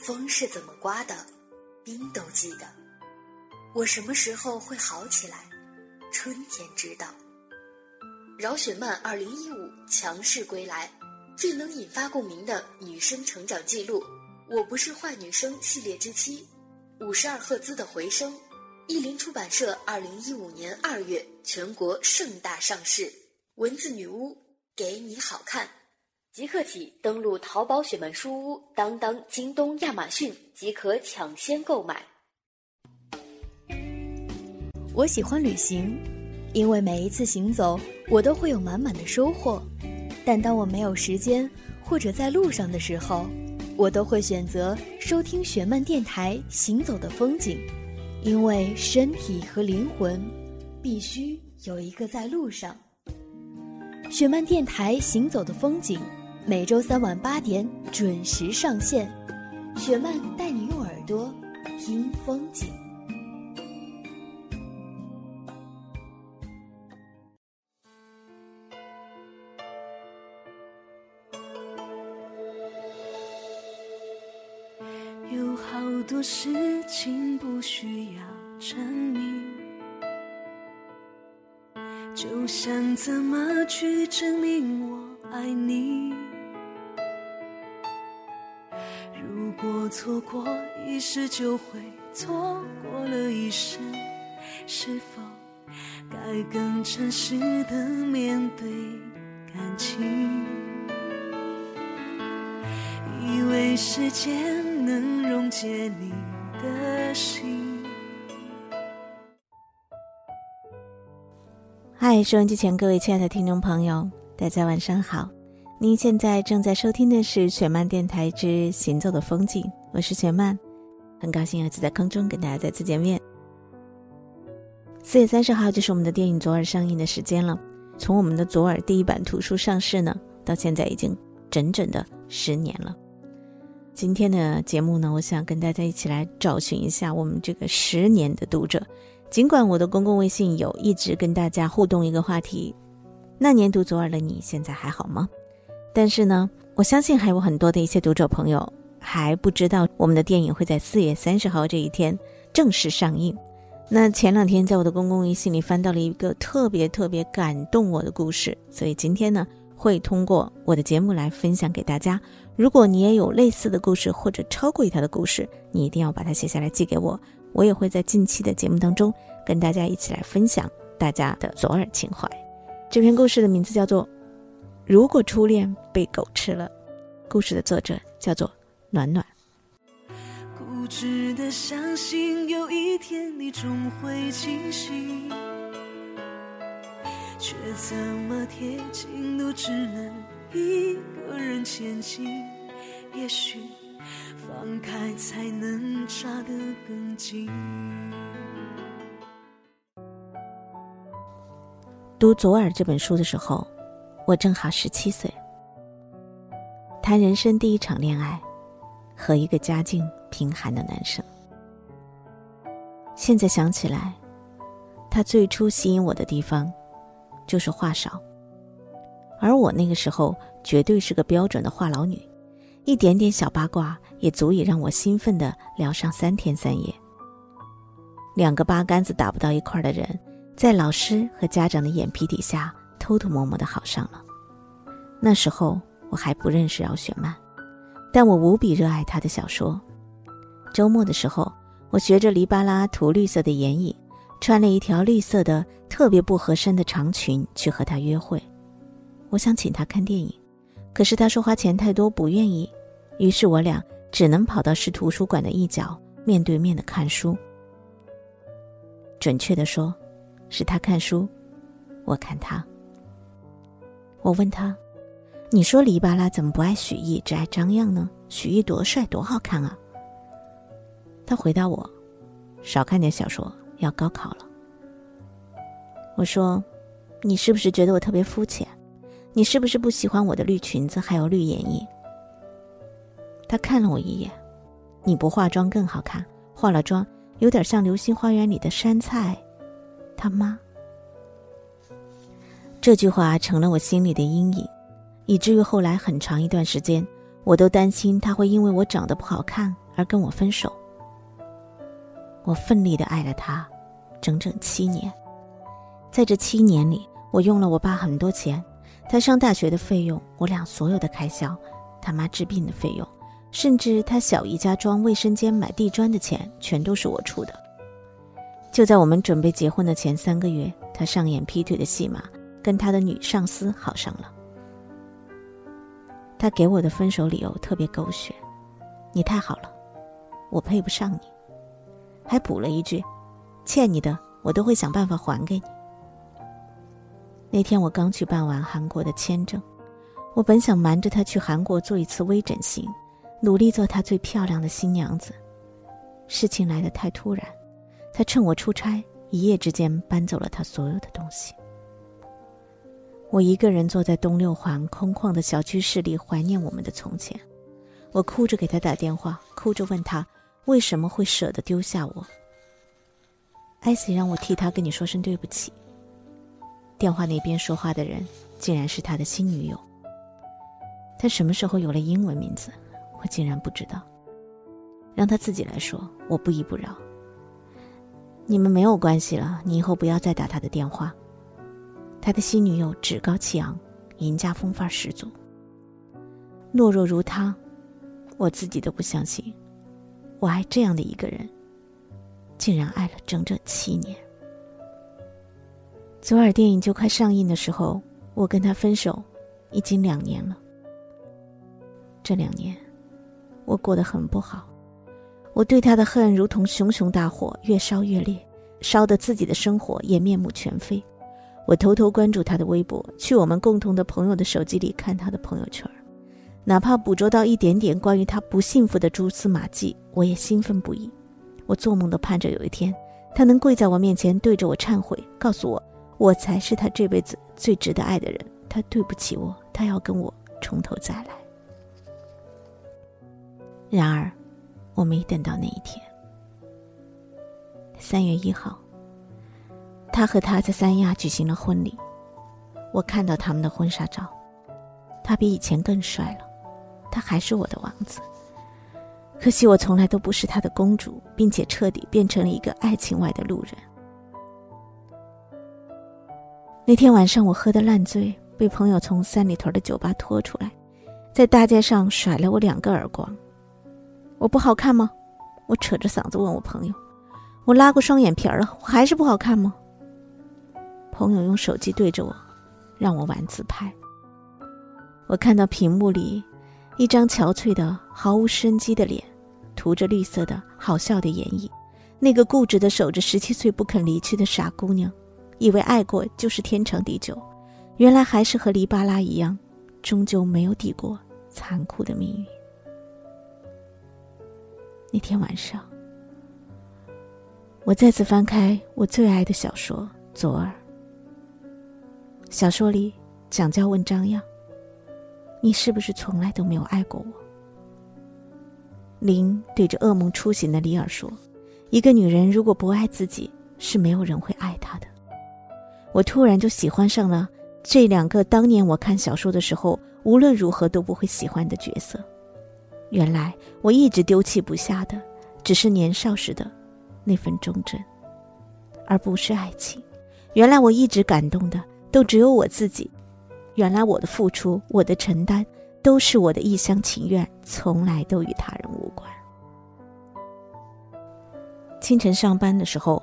风是怎么刮的，冰都记得。我什么时候会好起来？春天知道。饶雪漫二零一五强势归来，最能引发共鸣的女生成长记录。我不是坏女生系列之七，五十二赫兹的回声。译林出版社二零一五年二月全国盛大上市。文字女巫给你好看，即刻起登录淘宝雪漫书屋、当当、京东、亚马逊即可抢先购买。我喜欢旅行，因为每一次行走，我都会有满满的收获。但当我没有时间或者在路上的时候，我都会选择收听雪漫电台《行走的风景》，因为身体和灵魂必须有一个在路上。雪漫电台《行走的风景》每周三晚八点准时上线，雪漫带你用耳朵听风景。有好多事情不需要证明，就想怎么去证明我爱你。果错过一时，就会错过了一生。是否该更诚实的面对感情？以为时间。能溶解你的心。嗨，收音机前各位亲爱的听众朋友，大家晚上好！您现在正在收听的是雪漫电台之《行走的风景》，我是雪漫，很高兴又次在空中跟大家再次见面。四月三十号就是我们的电影《左耳》上映的时间了。从我们的《左耳》第一版图书上市呢，到现在已经整整的十年了。今天的节目呢，我想跟大家一起来找寻一下我们这个十年的读者。尽管我的公共微信有一直跟大家互动一个话题：那年读左耳的你现在还好吗？但是呢，我相信还有很多的一些读者朋友还不知道我们的电影会在四月三十号这一天正式上映。那前两天在我的公共微信里翻到了一个特别特别感动我的故事，所以今天呢。会通过我的节目来分享给大家。如果你也有类似的故事或者超过于他的故事，你一定要把它写下来寄给我。我也会在近期的节目当中跟大家一起来分享大家的左耳情怀。这篇故事的名字叫做《如果初恋被狗吃了》，故事的作者叫做暖暖。固执的相信有一天你终会清醒。却怎么贴近都只能一个人前进。也许放开才能抓得更紧。读《左耳》这本书的时候，我正好十七岁，谈人生第一场恋爱，和一个家境贫寒的男生。现在想起来，他最初吸引我的地方。就是话少，而我那个时候绝对是个标准的话痨女，一点点小八卦也足以让我兴奋的聊上三天三夜。两个八竿子打不到一块的人，在老师和家长的眼皮底下偷偷摸摸的好上了。那时候我还不认识饶雪漫，但我无比热爱他的小说。周末的时候，我学着黎巴拉涂绿色的眼影。穿了一条绿色的、特别不合身的长裙去和他约会，我想请他看电影，可是他说花钱太多，不愿意。于是我俩只能跑到市图书馆的一角，面对面的看书。准确的说，是他看书，我看他。我问他：“你说黎巴拉怎么不爱许弋，只爱张漾呢？许弋多帅，多好看啊！”他回答我：“少看点小说。”要高考了，我说：“你是不是觉得我特别肤浅？你是不是不喜欢我的绿裙子还有绿眼影？”他看了我一眼：“你不化妆更好看，化了妆有点像《流星花园》里的杉菜，他妈。”这句话成了我心里的阴影，以至于后来很长一段时间，我都担心他会因为我长得不好看而跟我分手。我奋力的爱了他，整整七年。在这七年里，我用了我爸很多钱，他上大学的费用，我俩所有的开销，他妈治病的费用，甚至他小姨家装卫生间、买地砖的钱，全都是我出的。就在我们准备结婚的前三个月，他上演劈腿的戏码，跟他的女上司好上了。他给我的分手理由特别狗血：“你太好了，我配不上你。”还补了一句：“欠你的，我都会想办法还给你。”那天我刚去办完韩国的签证，我本想瞒着他去韩国做一次微整形，努力做他最漂亮的新娘子。事情来得太突然，他趁我出差，一夜之间搬走了他所有的东西。我一个人坐在东六环空旷的小区室里，怀念我们的从前。我哭着给他打电话，哭着问他为什么会舍得丢下我。艾希让我替他跟你说声对不起。电话那边说话的人竟然是他的新女友。他什么时候有了英文名字，我竟然不知道。让他自己来说，我不依不饶。你们没有关系了，你以后不要再打他的电话。他的新女友趾高气昂，赢家风范十足。懦弱如他，我自己都不相信，我爱这样的一个人，竟然爱了整整七年。左耳电影就快上映的时候，我跟他分手，已经两年了。这两年，我过得很不好，我对他的恨如同熊熊大火，越烧越烈，烧得自己的生活也面目全非。我偷偷关注他的微博，去我们共同的朋友的手机里看他的朋友圈，哪怕捕捉到一点点关于他不幸福的蛛丝马迹，我也兴奋不已。我做梦都盼着有一天，他能跪在我面前，对着我忏悔，告诉我。我才是他这辈子最值得爱的人，他对不起我，他要跟我从头再来。然而，我没等到那一天。三月一号，他和他在三亚举行了婚礼，我看到他们的婚纱照，他比以前更帅了，他还是我的王子。可惜我从来都不是他的公主，并且彻底变成了一个爱情外的路人。那天晚上，我喝得烂醉，被朋友从三里屯的酒吧拖出来，在大街上甩了我两个耳光。我不好看吗？我扯着嗓子问我朋友。我拉过双眼皮了，我还是不好看吗？朋友用手机对着我，让我玩自拍。我看到屏幕里一张憔悴的、毫无生机的脸，涂着绿色的好笑的眼影，那个固执的守着十七岁不肯离去的傻姑娘。以为爱过就是天长地久，原来还是和黎巴拉一样，终究没有抵过残酷的命运。那天晚上，我再次翻开我最爱的小说《左耳》。小说里，蒋娇问张漾：“你是不是从来都没有爱过我？”林对着噩梦初醒的李尔说：“一个女人如果不爱自己，是没有人会爱她的。”我突然就喜欢上了这两个当年我看小说的时候无论如何都不会喜欢的角色。原来我一直丢弃不下的，只是年少时的那份忠贞，而不是爱情。原来我一直感动的都只有我自己。原来我的付出，我的承担，都是我的一厢情愿，从来都与他人无关。清晨上班的时候，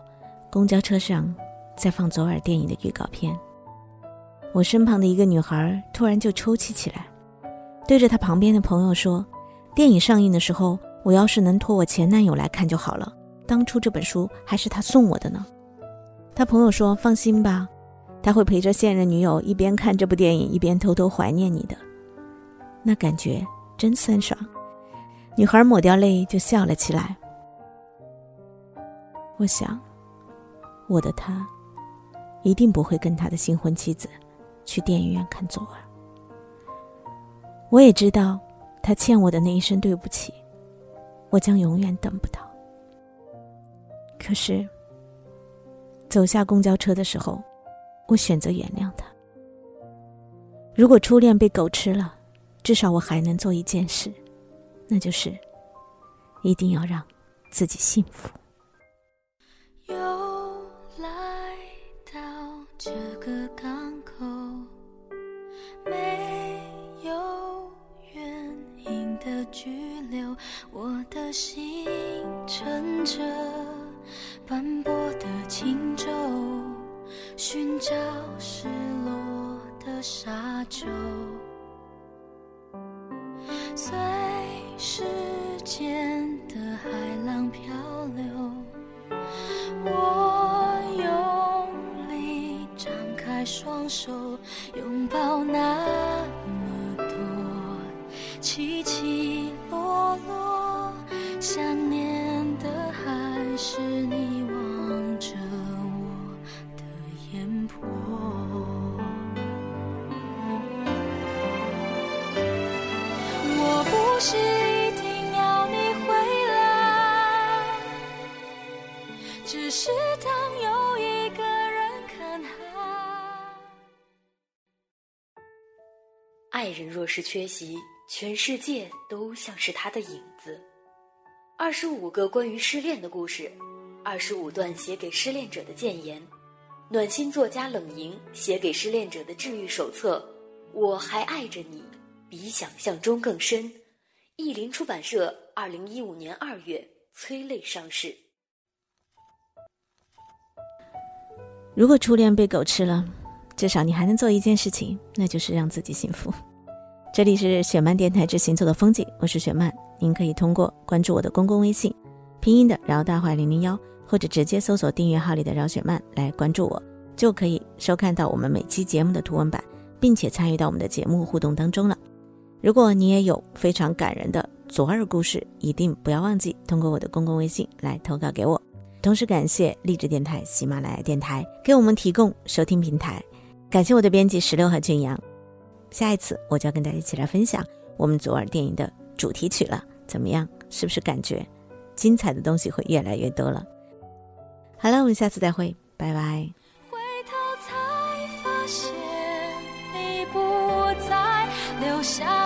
公交车上。在放左耳电影的预告片，我身旁的一个女孩突然就抽泣起来，对着她旁边的朋友说：“电影上映的时候，我要是能托我前男友来看就好了。当初这本书还是他送我的呢。”他朋友说：“放心吧，他会陪着现任女友一边看这部电影，一边偷偷怀念你的。”那感觉真酸爽。女孩抹掉泪就笑了起来。我想，我的他。一定不会跟他的新婚妻子去电影院看左耳。我也知道，他欠我的那一声对不起，我将永远等不到。可是，走下公交车的时候，我选择原谅他。如果初恋被狗吃了，至少我还能做一件事，那就是一定要让自己幸福。又来到这个港口，没有原因的拘留，我的心乘着斑驳的轻舟，寻找失落的沙洲。随时间是一定要你回来，只是当有一个人看海。爱人若是缺席，全世界都像是他的影子。二十五个关于失恋的故事，二十五段写给失恋者的谏言，暖心作家冷莹写给失恋者的治愈手册。我还爱着你，比想象中更深。译林出版社二零一五年二月催泪上市。如果初恋被狗吃了，至少你还能做一件事情，那就是让自己幸福。这里是雪漫电台之行走的风景，我是雪漫。您可以通过关注我的公共微信，拼音的饶大坏零零幺，或者直接搜索订阅号里的饶雪漫来关注我，就可以收看到我们每期节目的图文版，并且参与到我们的节目互动当中了。如果你也有非常感人的左耳故事，一定不要忘记通过我的公共微信来投稿给我。同时感谢励志电台、喜马拉雅电台给我们提供收听平台，感谢我的编辑石榴和俊阳。下一次我就要跟大家一起来分享我们左耳电影的主题曲了，怎么样？是不是感觉精彩的东西会越来越多了？好了，我们下次再会，拜拜。回头才发现你不在，留下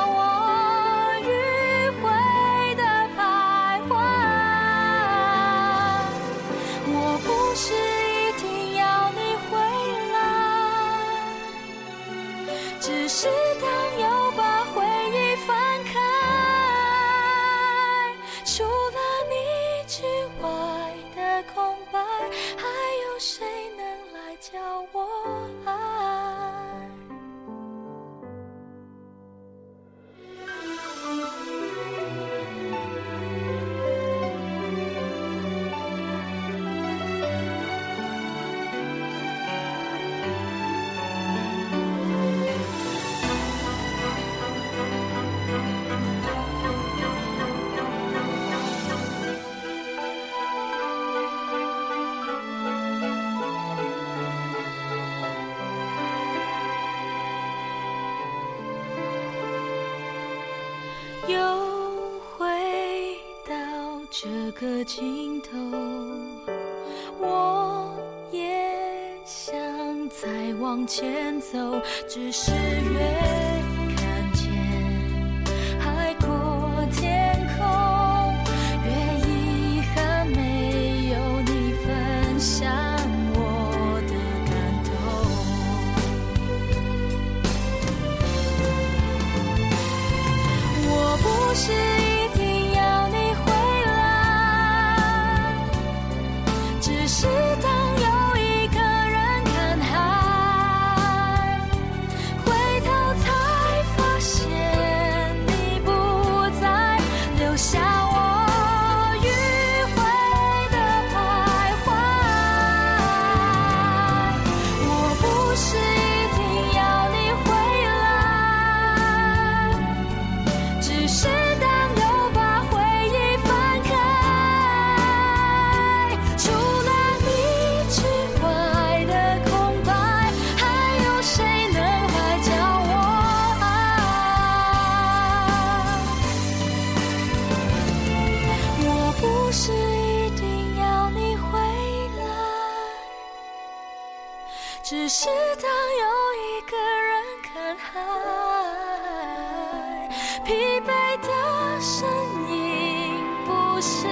又回到这个尽头，我也想再往前走，只是越是疲惫的身影不是